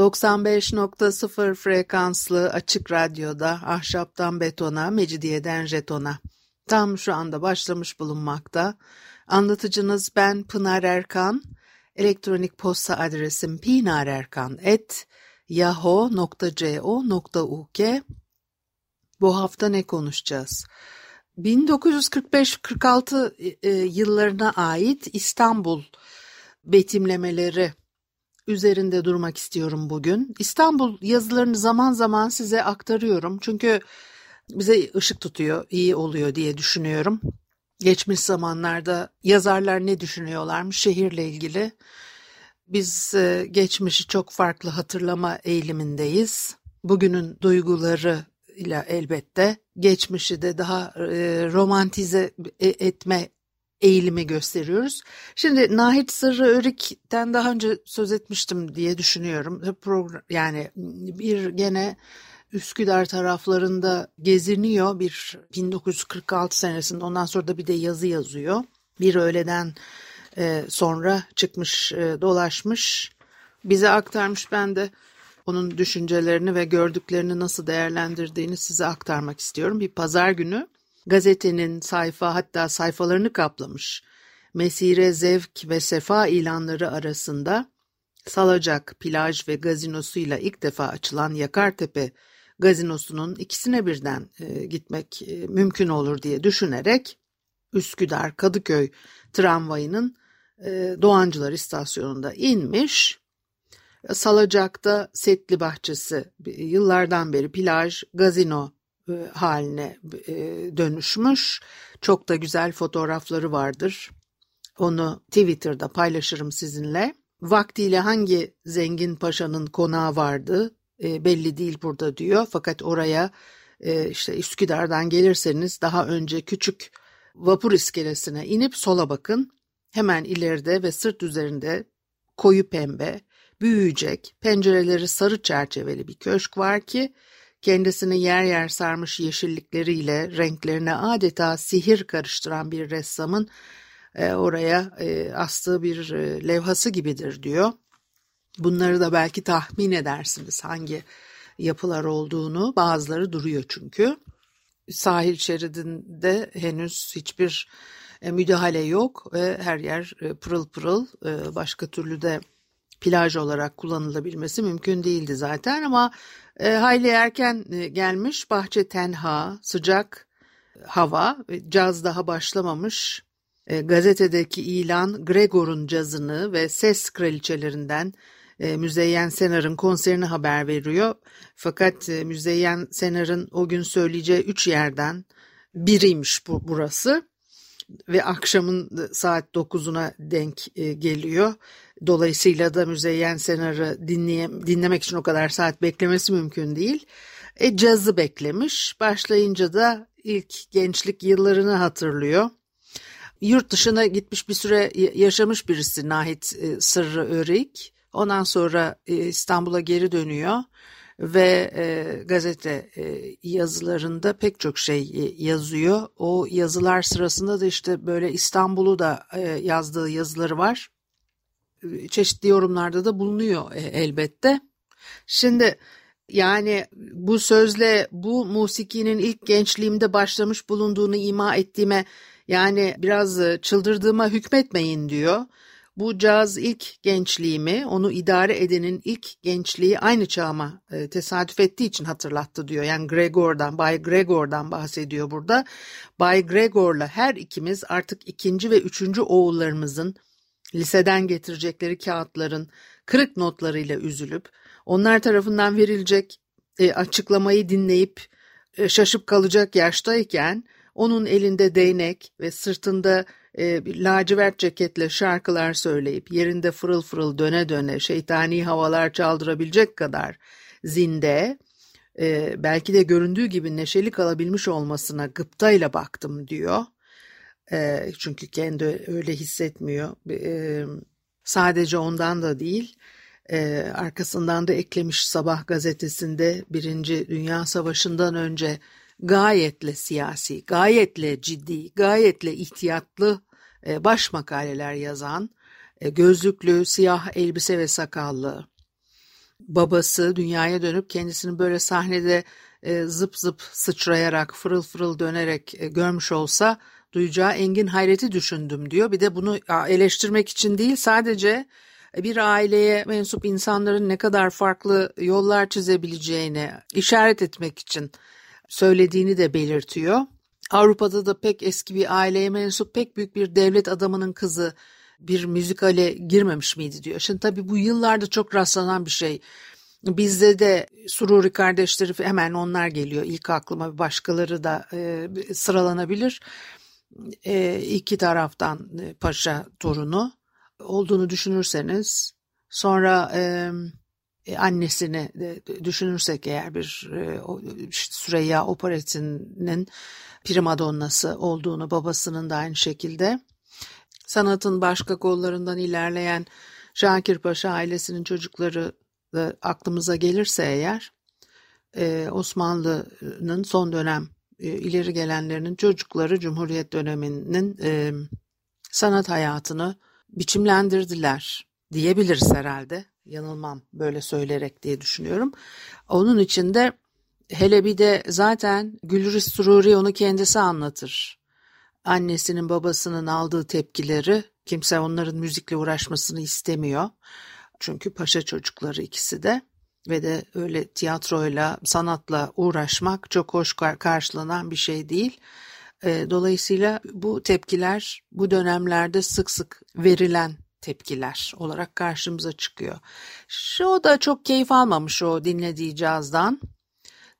95.0 frekanslı açık radyoda ahşaptan betona, mecidiyeden jetona. Tam şu anda başlamış bulunmakta. Anlatıcınız ben Pınar Erkan. Elektronik posta adresim pinarerkan.yahoo.co.uk Bu hafta ne konuşacağız? 1945-46 e, yıllarına ait İstanbul betimlemeleri üzerinde durmak istiyorum bugün. İstanbul yazılarını zaman zaman size aktarıyorum. Çünkü bize ışık tutuyor, iyi oluyor diye düşünüyorum. Geçmiş zamanlarda yazarlar ne düşünüyorlarmış şehirle ilgili. Biz e, geçmişi çok farklı hatırlama eğilimindeyiz. Bugünün duyguları ile elbette geçmişi de daha e, romantize e, etme eğilimi gösteriyoruz. Şimdi Nahit Sırrı Örik'ten daha önce söz etmiştim diye düşünüyorum. Program, yani bir gene Üsküdar taraflarında geziniyor bir 1946 senesinde ondan sonra da bir de yazı yazıyor. Bir öğleden e, sonra çıkmış e, dolaşmış bize aktarmış ben de onun düşüncelerini ve gördüklerini nasıl değerlendirdiğini size aktarmak istiyorum. Bir pazar günü gazetenin sayfa hatta sayfalarını kaplamış. Mesire, zevk ve sefa ilanları arasında Salacak, plaj ve gazinosuyla ilk defa açılan Yakartepe gazinosunun ikisine birden e, gitmek e, mümkün olur diye düşünerek Üsküdar Kadıköy tramvayının e, Doğancılar istasyonunda inmiş. Salacak'ta Setli Bahçesi yıllardan beri plaj, gazino haline e, dönüşmüş. Çok da güzel fotoğrafları vardır. Onu Twitter'da paylaşırım sizinle. Vaktiyle hangi zengin paşanın konağı vardı e, belli değil burada diyor. Fakat oraya işte Üsküdar'dan gelirseniz daha önce küçük vapur iskelesine inip sola bakın. Hemen ileride ve sırt üzerinde koyu pembe büyüyecek, pencereleri sarı çerçeveli bir köşk var ki kendisini yer yer sarmış yeşillikleriyle renklerine adeta sihir karıştıran bir ressamın e, oraya e, astığı bir e, levhası gibidir diyor. Bunları da belki tahmin edersiniz hangi yapılar olduğunu. Bazıları duruyor çünkü. Sahil şeridinde henüz hiçbir e, müdahale yok ve her yer e, pırıl pırıl. E, başka türlü de plaj olarak kullanılabilmesi mümkün değildi zaten ama e, hayli erken e, gelmiş bahçe tenha sıcak hava caz daha başlamamış e, gazetedeki ilan Gregor'un cazını ve ses kraliçelerinden e, Müzeyyen Senar'ın konserini haber veriyor. Fakat e, Müzeyyen Senar'ın o gün söyleyeceği üç yerden biriymiş bu burası ve akşamın saat 9'una denk e, geliyor. Dolayısıyla da Müzeyyen Senar'ı dinleye, dinlemek için o kadar saat beklemesi mümkün değil. E, cazı beklemiş. Başlayınca da ilk gençlik yıllarını hatırlıyor. Yurt dışına gitmiş bir süre yaşamış birisi Nahit e, Sırrı Örik. Ondan sonra e, İstanbul'a geri dönüyor ve e, gazete e, yazılarında pek çok şey e, yazıyor. O yazılar sırasında da işte böyle İstanbul'u da e, yazdığı yazıları var. Çeşitli yorumlarda da bulunuyor e, elbette. Şimdi yani bu sözle bu musikinin ilk gençliğimde başlamış bulunduğunu ima ettiğime yani biraz e, çıldırdığıma hükmetmeyin diyor. Bu caz ilk gençliğimi, onu idare edenin ilk gençliği aynı çağıma e, tesadüf ettiği için hatırlattı diyor. Yani Gregor'dan, Bay Gregor'dan bahsediyor burada. Bay Gregor'la her ikimiz artık ikinci ve üçüncü oğullarımızın liseden getirecekleri kağıtların kırık notlarıyla üzülüp onlar tarafından verilecek e, açıklamayı dinleyip e, şaşıp kalacak yaştayken onun elinde değnek ve sırtında e, lacivert ceketle şarkılar söyleyip yerinde fırıl fırıl döne döne şeytani havalar çaldırabilecek kadar zinde e, belki de göründüğü gibi neşeli kalabilmiş olmasına gıptayla baktım diyor. E, çünkü kendi öyle hissetmiyor. E, sadece ondan da değil e, arkasından da eklemiş Sabah gazetesinde Birinci Dünya Savaşı'ndan önce gayetle siyasi, gayetle ciddi, gayetle ihtiyatlı e, baş makaleler yazan, gözlüklü, siyah elbise ve sakallı, babası dünyaya dönüp kendisini böyle sahnede e, zıp zıp sıçrayarak, fırıl fırıl dönerek e, görmüş olsa duyacağı engin hayreti düşündüm diyor. Bir de bunu eleştirmek için değil sadece bir aileye mensup insanların ne kadar farklı yollar çizebileceğini işaret etmek için söylediğini de belirtiyor. Avrupa'da da pek eski bir aileye mensup pek büyük bir devlet adamının kızı bir müzikale girmemiş miydi diyor. Şimdi tabii bu yıllarda çok rastlanan bir şey. Bizde de Sururi kardeşleri hemen onlar geliyor. İlk aklıma başkaları da e, sıralanabilir. E, iki taraftan e, paşa torunu olduğunu düşünürseniz sonra e, annesini de düşünürsek eğer bir e, Süreyya operetinin primadonnası olduğunu babasının da aynı şekilde sanatın başka kollarından ilerleyen Şakir Paşa ailesinin çocukları da aklımıza gelirse eğer e, Osmanlı'nın son dönem e, ileri gelenlerinin çocukları Cumhuriyet döneminin e, sanat hayatını biçimlendirdiler diyebiliriz herhalde. Yanılmam böyle söyleyerek diye düşünüyorum. Onun için de hele bir de zaten Gülriz Sururi onu kendisi anlatır. Annesinin babasının aldığı tepkileri kimse onların müzikle uğraşmasını istemiyor. Çünkü paşa çocukları ikisi de ve de öyle tiyatroyla, sanatla uğraşmak çok hoş karşılanan bir şey değil. Dolayısıyla bu tepkiler bu dönemlerde sık sık verilen tepkiler olarak karşımıza çıkıyor. Şu da çok keyif almamış o dinlediği cazdan.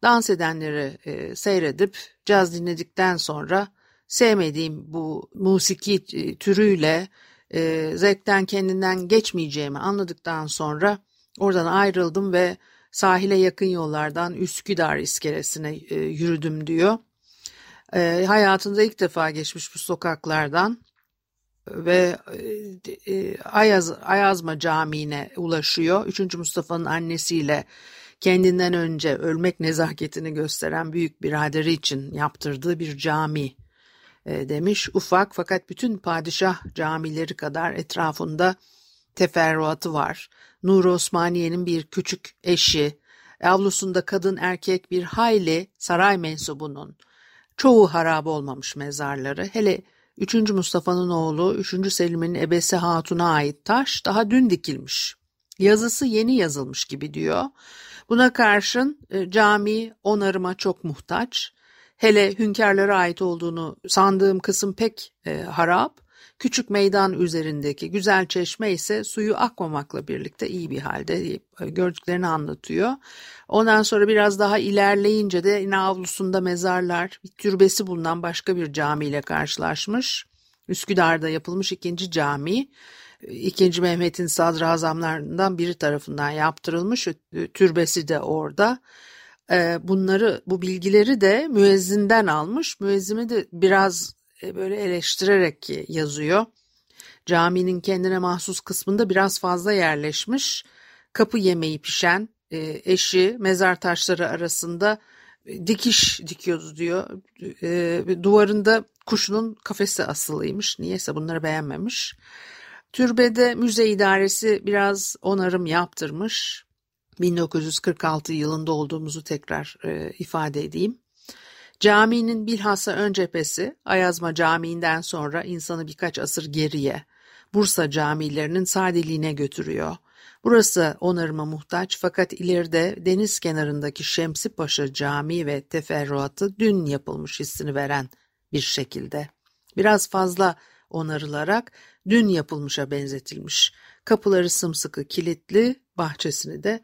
Dans edenleri e, seyredip caz dinledikten sonra sevmediğim bu musiki türüyle e, zevkten kendinden geçmeyeceğimi anladıktan sonra oradan ayrıldım ve sahile yakın yollardan Üsküdar iskelesine e, yürüdüm diyor. E, hayatında ilk defa geçmiş bu sokaklardan ve e, e, Ayaz, Ayazma Camii'ne ulaşıyor. Üçüncü Mustafa'nın annesiyle kendinden önce ölmek nezaketini gösteren büyük biraderi için yaptırdığı bir cami demiş. Ufak fakat bütün padişah camileri kadar etrafında teferruatı var. Nur Osmaniye'nin bir küçük eşi, avlusunda kadın erkek bir hayli saray mensubunun, çoğu harap olmamış mezarları, hele 3. Mustafa'nın oğlu 3. Selim'in ebesi Hatun'a ait taş daha dün dikilmiş. Yazısı yeni yazılmış gibi diyor. Buna karşın e, cami onarıma çok muhtaç. Hele hünkârlara ait olduğunu sandığım kısım pek e, harap. Küçük meydan üzerindeki güzel çeşme ise suyu akmamakla birlikte iyi bir halde e, gördüklerini anlatıyor. Ondan sonra biraz daha ilerleyince de yine avlusunda mezarlar, bir türbesi bulunan başka bir camiyle karşılaşmış. Üsküdar'da yapılmış ikinci cami. İkinci Mehmet'in sadrazamlarından biri tarafından yaptırılmış. Türbesi de orada. E, bunları, bu bilgileri de müezzinden almış. Müezzimi de biraz e, böyle eleştirerek yazıyor. Caminin kendine mahsus kısmında biraz fazla yerleşmiş. Kapı yemeği pişen e, eşi mezar taşları arasında e, dikiş dikiyordu diyor. Duvarında kuşunun kafesi asılıymış. Niyeyse bunları beğenmemiş. Türbede müze idaresi biraz onarım yaptırmış. 1946 yılında olduğumuzu tekrar ifade edeyim. Caminin bilhassa ön cephesi Ayazma Camii'nden sonra insanı birkaç asır geriye, Bursa camilerinin sadeliğine götürüyor. Burası onarıma muhtaç fakat ileride deniz kenarındaki Şemsi Paşa Camii ve teferruatı dün yapılmış hissini veren bir şekilde. Biraz fazla onarılarak dün yapılmışa benzetilmiş. Kapıları sımsıkı kilitli, bahçesini de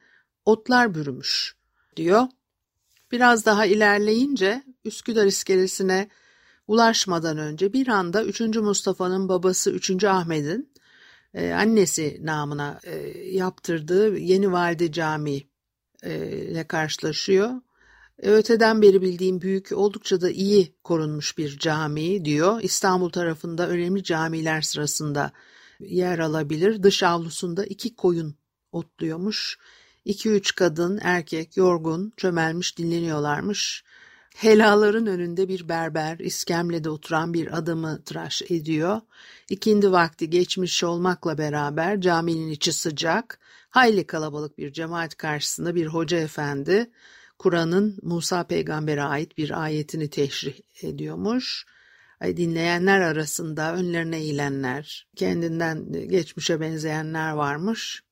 otlar bürümüş diyor. Biraz daha ilerleyince Üsküdar iskelesine ulaşmadan önce bir anda 3. Mustafa'nın babası 3. Ahmet'in e, annesi namına e, yaptırdığı Yeni Valide Camii ile karşılaşıyor. E, öteden beri bildiğim büyük, oldukça da iyi korunmuş bir cami diyor. İstanbul tarafında önemli camiler sırasında yer alabilir. Dış avlusunda iki koyun otluyormuş. İki üç kadın, erkek, yorgun, çömelmiş dinleniyorlarmış. Helaların önünde bir berber iskemlede oturan bir adamı tıraş ediyor. İkindi vakti geçmiş olmakla beraber caminin içi sıcak, hayli kalabalık bir cemaat karşısında bir hoca efendi Kur'an'ın Musa peygambere ait bir ayetini teşrih ediyormuş. Dinleyenler arasında önlerine eğilenler, kendinden geçmişe benzeyenler varmış.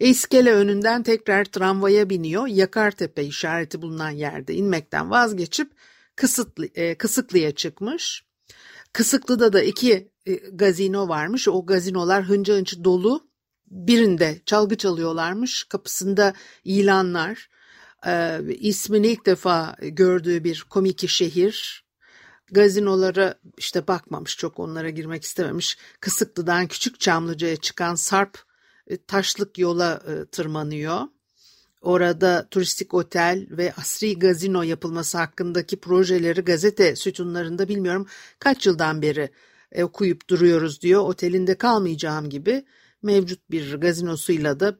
İskele önünden tekrar tramvaya biniyor. Yakartepe işareti bulunan yerde inmekten vazgeçip Kısıtlı, e, Kısıklı'ya çıkmış. Kısıklı'da da iki e, gazino varmış. O gazinolar hınca hınç dolu. Birinde çalgı çalıyorlarmış. Kapısında ilanlar. E, ismini ilk defa gördüğü bir komiki şehir. Gazinolara işte bakmamış çok onlara girmek istememiş. Kısıklı'dan Küçük Çamlıca'ya çıkan Sarp taşlık yola e, tırmanıyor. Orada turistik otel ve asri gazino yapılması hakkındaki projeleri gazete sütunlarında bilmiyorum kaç yıldan beri e, okuyup duruyoruz diyor. Otelinde kalmayacağım gibi mevcut bir gazinosuyla da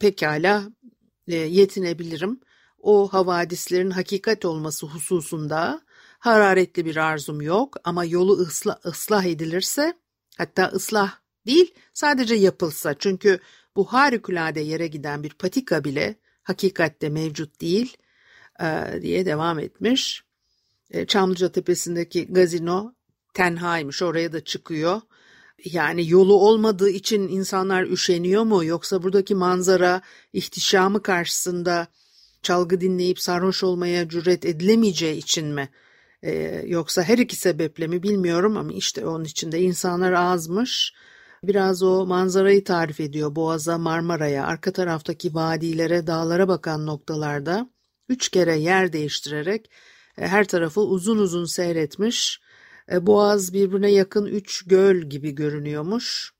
pekala yetinebilirim. O havadislerin hakikat olması hususunda hararetli bir arzum yok ama yolu ıslah, ıslah edilirse hatta ıslah değil sadece yapılsa çünkü bu harikulade yere giden bir patika bile hakikatte mevcut değil e, diye devam etmiş. E, Çamlıca Tepesi'ndeki gazino tenhaymış oraya da çıkıyor. Yani yolu olmadığı için insanlar üşeniyor mu yoksa buradaki manzara ihtişamı karşısında çalgı dinleyip sarhoş olmaya cüret edilemeyeceği için mi? Ee, yoksa her iki sebeple mi bilmiyorum ama işte onun içinde insanlar azmış. Biraz o manzarayı tarif ediyor Boğaz'a, Marmara'ya, arka taraftaki vadilere, dağlara bakan noktalarda. Üç kere yer değiştirerek e, her tarafı uzun uzun seyretmiş. E, Boğaz birbirine yakın üç göl gibi görünüyormuş.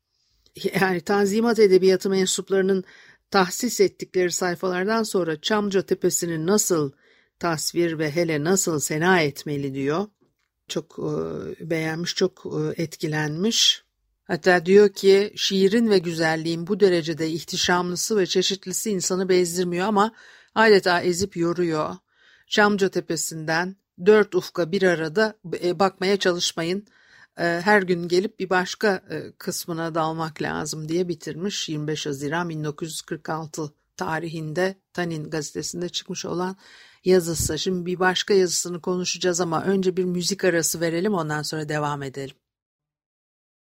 Yani Tanzimat Edebiyatı mensuplarının tahsis ettikleri sayfalardan sonra Çamca Tepesi'ni nasıl tasvir ve hele nasıl sena etmeli diyor. Çok e, beğenmiş, çok etkilenmiş. Hatta diyor ki şiirin ve güzelliğin bu derecede ihtişamlısı ve çeşitlisi insanı bezdirmiyor ama adeta ezip yoruyor. Çamca Tepesi'nden dört ufka bir arada e, bakmaya çalışmayın. E, her gün gelip bir başka e, kısmına dalmak lazım diye bitirmiş 25 Haziran 1946 tarihinde Tanin gazetesinde çıkmış olan yazısı. Şimdi bir başka yazısını konuşacağız ama önce bir müzik arası verelim ondan sonra devam edelim.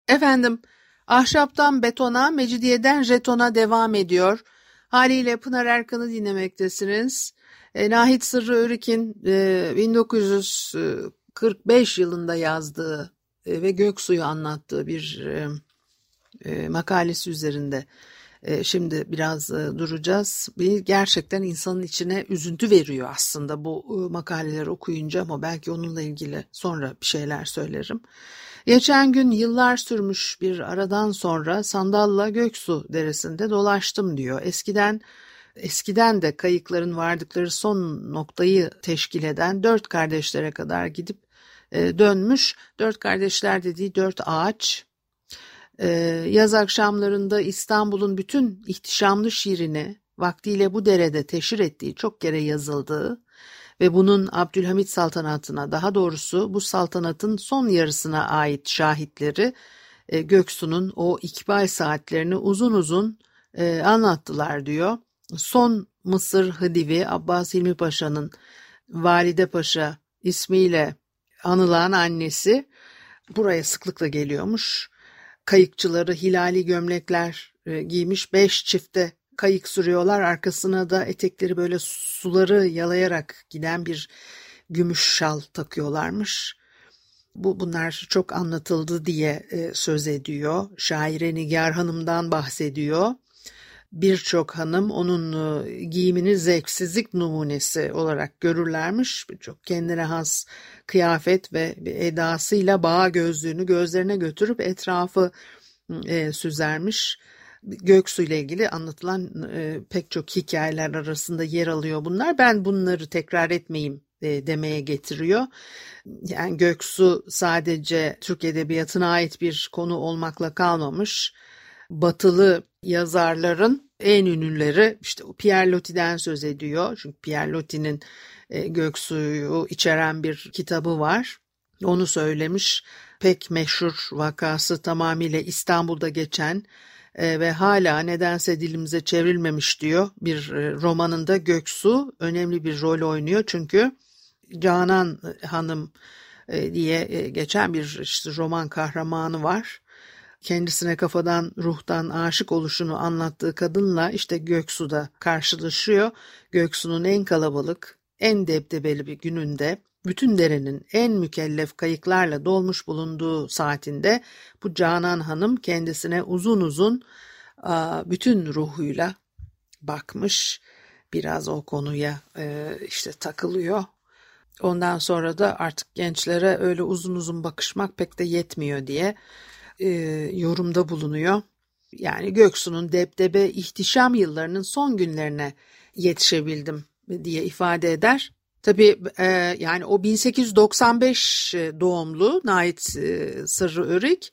Efendim, ahşaptan betona, mecidiyeden jetona devam ediyor. Haliyle Pınar Erkan'ı dinlemektesiniz. E, Nahit Sırrı Örik'in e, 1945 yılında yazdığı e, ve Göksu'yu anlattığı bir e, e, makalesi üzerinde e, şimdi biraz e, duracağız. Bir gerçekten insanın içine üzüntü veriyor aslında bu e, makaleleri okuyunca ama belki onunla ilgili sonra bir şeyler söylerim. Geçen gün yıllar sürmüş bir aradan sonra sandalla Göksu deresinde dolaştım diyor. Eskiden eskiden de kayıkların vardıkları son noktayı teşkil eden dört kardeşlere kadar gidip e, dönmüş. Dört kardeşler dediği dört ağaç. E, yaz akşamlarında İstanbul'un bütün ihtişamlı şiirini vaktiyle bu derede teşhir ettiği çok kere yazıldığı ve bunun Abdülhamit saltanatına daha doğrusu bu saltanatın son yarısına ait şahitleri e, Göksu'nun o ikbal saatlerini uzun uzun e, anlattılar diyor. Son Mısır Hıdivi Abbas Hilmi Paşa'nın Valide Paşa ismiyle anılan annesi buraya sıklıkla geliyormuş. Kayıkçıları hilali gömlekler e, giymiş beş çifte kayık sürüyorlar. Arkasına da etekleri böyle suları yalayarak giden bir gümüş şal takıyorlarmış. Bu bunlar çok anlatıldı diye e, söz ediyor. Şaire Nigar Hanım'dan bahsediyor. Birçok hanım onun e, giyimini zevksizlik numunesi olarak görürlermiş. Çok kendine has kıyafet ve edasıyla bağ gözlüğünü gözlerine götürüp etrafı e, süzermiş Göksu ile ilgili anlatılan e, pek çok hikayeler arasında yer alıyor bunlar. Ben bunları tekrar etmeyeyim e, demeye getiriyor. Yani Göksu sadece Türk Edebiyatı'na ait bir konu olmakla kalmamış. Batılı yazarların en ünlüleri işte Pierre Loti'den söz ediyor. Çünkü Pierre Loti'nin e, Göksu'yu içeren bir kitabı var. Onu söylemiş. Pek meşhur vakası tamamıyla İstanbul'da geçen e, ve hala nedense dilimize çevrilmemiş diyor. Bir e, romanında Göksu önemli bir rol oynuyor. Çünkü Canan Hanım e, diye geçen bir işte roman kahramanı var. Kendisine kafadan ruhtan aşık oluşunu anlattığı kadınla işte Göksu'da karşılaşıyor. Göksu'nun en kalabalık, en debdebeli bir gününde bütün derenin en mükellef kayıklarla dolmuş bulunduğu saatinde bu Canan Hanım kendisine uzun uzun bütün ruhuyla bakmış. Biraz o konuya e, işte takılıyor. Ondan sonra da artık gençlere öyle uzun uzun bakışmak pek de yetmiyor diye e, yorumda bulunuyor. Yani Göksu'nun debdebe ihtişam yıllarının son günlerine yetişebildim diye ifade eder. Tabii e, yani o 1895 doğumlu Nait e, Sırrı Örik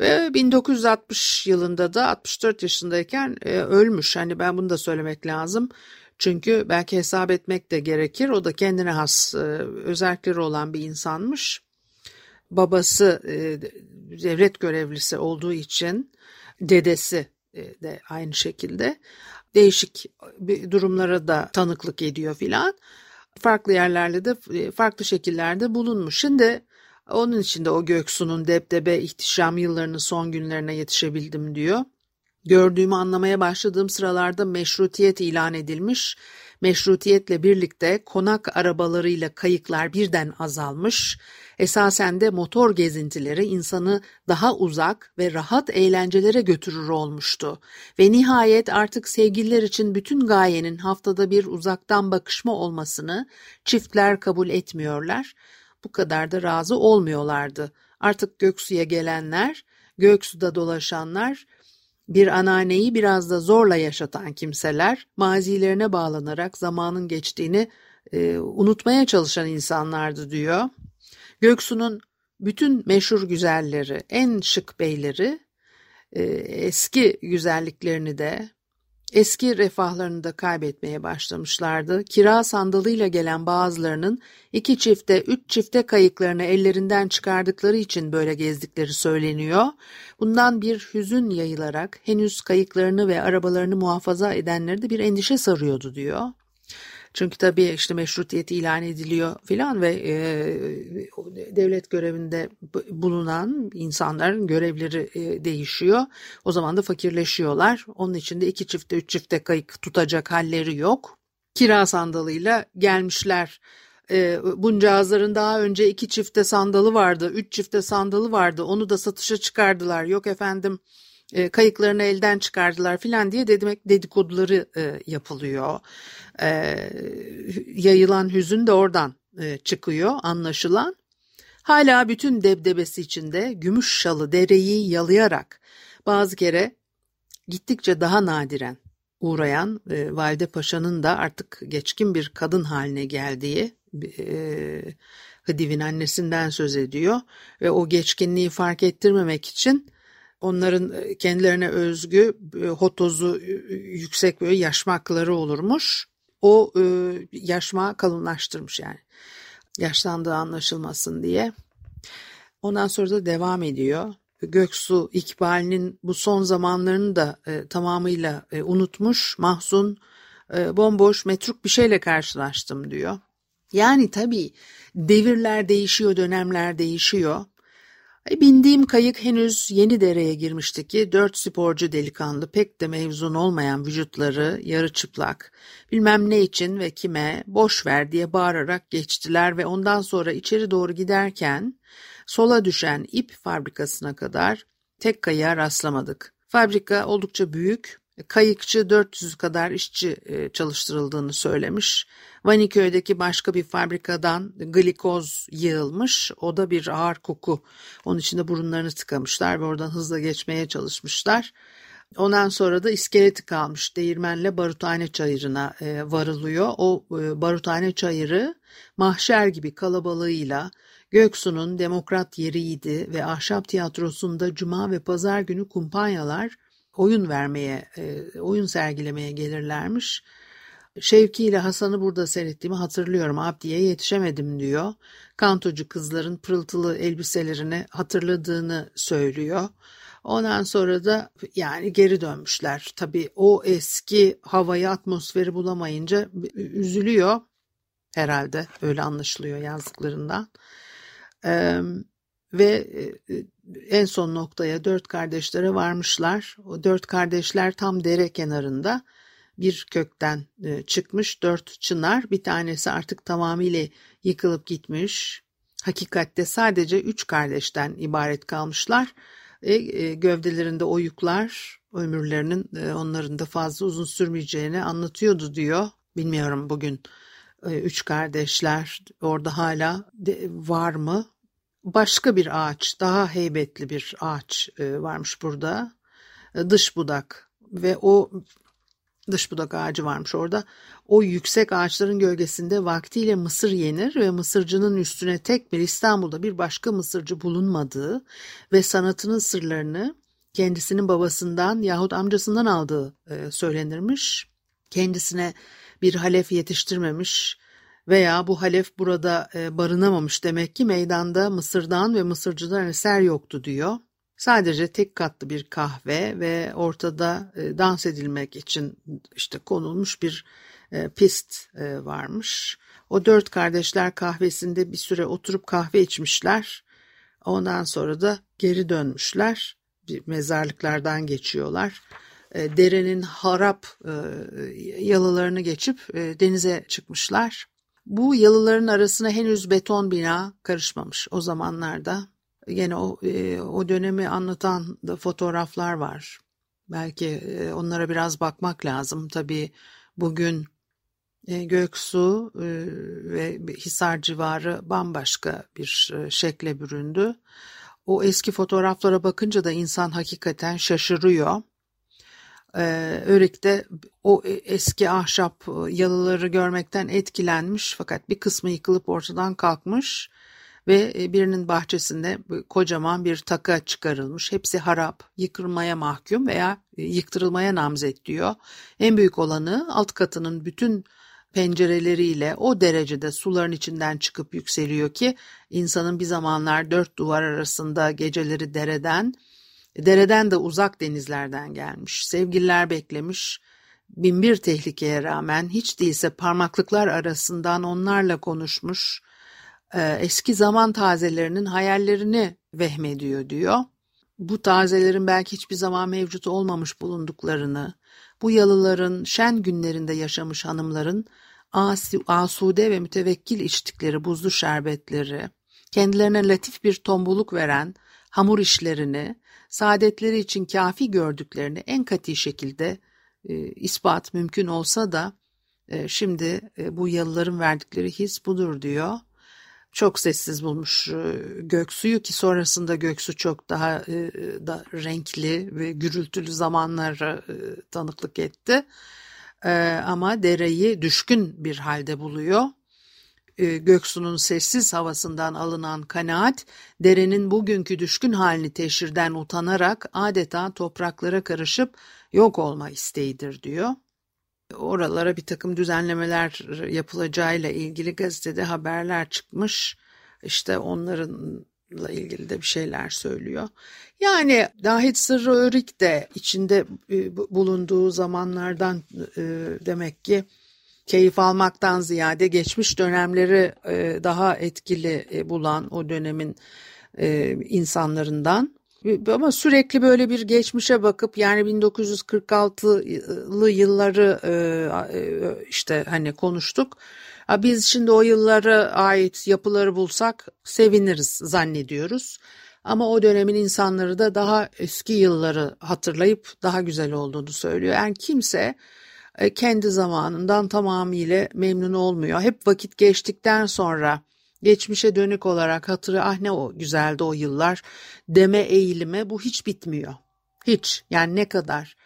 ve 1960 yılında da 64 yaşındayken e, ölmüş. Hani ben bunu da söylemek lazım. Çünkü belki hesap etmek de gerekir. O da kendine has e, özellikleri olan bir insanmış. Babası e, devlet görevlisi olduğu için dedesi e, de aynı şekilde değişik durumlara da tanıklık ediyor filan. Farklı yerlerde de e, farklı şekillerde bulunmuş. Şimdi onun için de o Göksu'nun debdebe ihtişam yıllarının son günlerine yetişebildim diyor. Gördüğümü anlamaya başladığım sıralarda meşrutiyet ilan edilmiş. Meşrutiyetle birlikte konak arabalarıyla kayıklar birden azalmış. Esasen de motor gezintileri insanı daha uzak ve rahat eğlencelere götürür olmuştu. Ve nihayet artık sevgililer için bütün gayenin haftada bir uzaktan bakışma olmasını çiftler kabul etmiyorlar. Bu kadar da razı olmuyorlardı. Artık Göksu'ya gelenler, Göksu'da dolaşanlar, bir anneanneyi biraz da zorla yaşatan kimseler, mazilerine bağlanarak zamanın geçtiğini e, unutmaya çalışan insanlardı diyor. Göksu'nun bütün meşhur güzelleri, en şık beyleri, e, eski güzelliklerini de eski refahlarını da kaybetmeye başlamışlardı. Kira sandalıyla gelen bazılarının iki çifte, üç çifte kayıklarını ellerinden çıkardıkları için böyle gezdikleri söyleniyor. Bundan bir hüzün yayılarak henüz kayıklarını ve arabalarını muhafaza edenleri de bir endişe sarıyordu diyor. Çünkü tabii işte meşrutiyeti ilan ediliyor filan ve e, devlet görevinde bulunan insanların görevleri e, değişiyor. O zaman da fakirleşiyorlar. Onun için de iki çifte üç çifte kayık tutacak halleri yok. Kira sandalıyla gelmişler e, bunca azların daha önce iki çifte sandalı vardı, üç çifte sandalı vardı. Onu da satışa çıkardılar. Yok efendim e, kayıklarını elden çıkardılar filan diye demek dedikoduları e, yapılıyor. E, yayılan hüzün de oradan e, çıkıyor anlaşılan. Hala bütün debdebesi içinde gümüş şalı dereyi yalayarak bazı kere gittikçe daha nadiren uğrayan e, Valide Paşa'nın da artık geçkin bir kadın haline geldiği e, Hıdiv'in annesinden söz ediyor ve o geçkinliği fark ettirmemek için onların e, kendilerine özgü e, hotozu e, yüksek böyle yaşmakları olurmuş. O yaşma kalınlaştırmış yani. Yaşlandığı anlaşılmasın diye. Ondan sonra da devam ediyor. Göksu İkbal'in bu son zamanlarını da tamamıyla unutmuş, mahzun, e, bomboş, metruk bir şeyle karşılaştım diyor. Yani tabii devirler değişiyor, dönemler değişiyor. Bindiğim kayık henüz yeni dereye girmişti ki dört sporcu delikanlı pek de mevzun olmayan vücutları yarı çıplak bilmem ne için ve kime boş ver diye bağırarak geçtiler ve ondan sonra içeri doğru giderken sola düşen ip fabrikasına kadar tek kayığa rastlamadık. Fabrika oldukça büyük, kayıkçı 400 kadar işçi e, çalıştırıldığını söylemiş. Vaniköy'deki başka bir fabrikadan glikoz yığılmış. O da bir ağır koku. Onun içinde burunlarını tıkamışlar ve oradan hızla geçmeye çalışmışlar. Ondan sonra da iskeleti kalmış. Değirmenle Baruthane Çayırı'na e, varılıyor. O e, Baruthane Çayırı mahşer gibi kalabalığıyla Göksu'nun demokrat yeriydi ve ahşap tiyatrosunda cuma ve pazar günü kumpanyalar oyun vermeye, e, oyun sergilemeye gelirlermiş. Şevki ile Hasan'ı burada seyrettiğimi hatırlıyorum. Abdi'ye yetişemedim diyor. Kantocu kızların pırıltılı elbiselerini hatırladığını söylüyor. Ondan sonra da yani geri dönmüşler. Tabii o eski havayı, atmosferi bulamayınca üzülüyor herhalde. Öyle anlaşılıyor yazdıklarından. Ee, ve en son noktaya dört kardeşlere varmışlar. O dört kardeşler tam dere kenarında bir kökten çıkmış dört çınar. Bir tanesi artık tamamıyla yıkılıp gitmiş. Hakikatte sadece üç kardeşten ibaret kalmışlar. E, e, gövdelerinde oyuklar ömürlerinin e, onların da fazla uzun sürmeyeceğini anlatıyordu diyor. Bilmiyorum bugün e, üç kardeşler orada hala de, var mı? Başka bir ağaç, daha heybetli bir ağaç e, varmış burada. E, dış budak ve o dış budak ağacı varmış orada. O yüksek ağaçların gölgesinde vaktiyle mısır yenir ve mısırcının üstüne tek bir İstanbul'da bir başka mısırcı bulunmadığı ve sanatının sırlarını kendisinin babasından yahut amcasından aldığı e, söylenirmiş. Kendisine bir halef yetiştirmemiş veya bu halef burada e, barınamamış demek ki meydanda Mısır'dan ve Mısırcıdan eser yoktu diyor. Sadece tek katlı bir kahve ve ortada e, dans edilmek için işte konulmuş bir e, pist varmış. O dört kardeşler kahvesinde bir süre oturup kahve içmişler. Ondan sonra da geri dönmüşler. Bir mezarlıklardan geçiyorlar. Derenin harap yalılarını geçip denize çıkmışlar. Bu yalıların arasına henüz beton bina karışmamış o zamanlarda. Yine o, e, o dönemi anlatan da fotoğraflar var. Belki e, onlara biraz bakmak lazım. Tabii bugün e, Göksu e, ve Hisar civarı bambaşka bir e, şekle büründü. O eski fotoğraflara bakınca da insan hakikaten şaşırıyor. Ee, Örik'te o eski ahşap yalıları görmekten etkilenmiş fakat bir kısmı yıkılıp ortadan kalkmış ve e, birinin bahçesinde kocaman bir taka çıkarılmış. Hepsi harap, yıkılmaya mahkum veya e, yıktırılmaya namzet diyor. En büyük olanı alt katının bütün pencereleriyle o derecede suların içinden çıkıp yükseliyor ki insanın bir zamanlar dört duvar arasında geceleri dereden, dereden de uzak denizlerden gelmiş, sevgililer beklemiş, binbir tehlikeye rağmen hiç değilse parmaklıklar arasından onlarla konuşmuş, e, eski zaman tazelerinin hayallerini vehmediyor diyor. Bu tazelerin belki hiçbir zaman mevcut olmamış bulunduklarını, bu yalıların şen günlerinde yaşamış hanımların asude ve mütevekkil içtikleri buzlu şerbetleri, kendilerine latif bir tombuluk veren hamur işlerini, saadetleri için kafi gördüklerini en katı şekilde e, ispat mümkün olsa da e, şimdi e, bu yalıların verdikleri his budur diyor çok sessiz bulmuş e, Göksu'yu ki sonrasında Göksu çok daha e, da renkli ve gürültülü zamanlara e, tanıklık etti. Ama dereyi düşkün bir halde buluyor. Göksu'nun sessiz havasından alınan kanaat, derenin bugünkü düşkün halini teşhirden utanarak adeta topraklara karışıp yok olma isteğidir diyor oralara bir takım düzenlemeler yapılacağıyla ilgili gazetede haberler çıkmış. İşte onlarınla ilgili de bir şeyler söylüyor. Yani Dahit Sırrı Örik de içinde e, bulunduğu zamanlardan e, demek ki keyif almaktan ziyade geçmiş dönemleri e, daha etkili bulan o dönemin insanlarından ama sürekli böyle bir geçmişe bakıp yani 1946'lı yılları e, e, işte hani konuştuk. Biz şimdi o yıllara ait yapıları bulsak seviniriz zannediyoruz. Ama o dönemin insanları da daha eski yılları hatırlayıp daha güzel olduğunu söylüyor. Yani kimse e, kendi zamanından tamamıyla memnun olmuyor. Hep vakit geçtikten sonra geçmişe dönük olarak hatırı ah ne o güzeldi o yıllar deme eğilimi bu hiç bitmiyor. Hiç yani ne kadar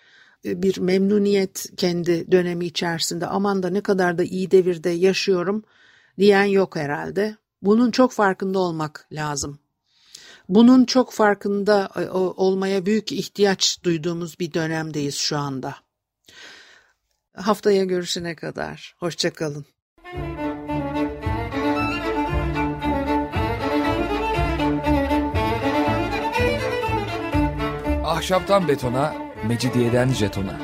e, bir memnuniyet kendi dönemi içerisinde aman da ne kadar da iyi devirde yaşıyorum diyen yok herhalde. Bunun çok farkında olmak lazım. Bunun çok farkında e, olmaya büyük ihtiyaç duyduğumuz bir dönemdeyiz şu anda. Haftaya görüşene kadar. Hoşçakalın. Ahşaptan betona, mecidiyeden jetona.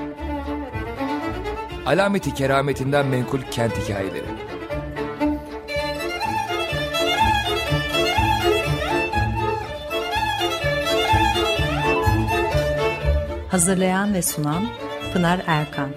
Alameti kerametinden menkul kent hikayeleri. Hazırlayan ve sunan Pınar Erkan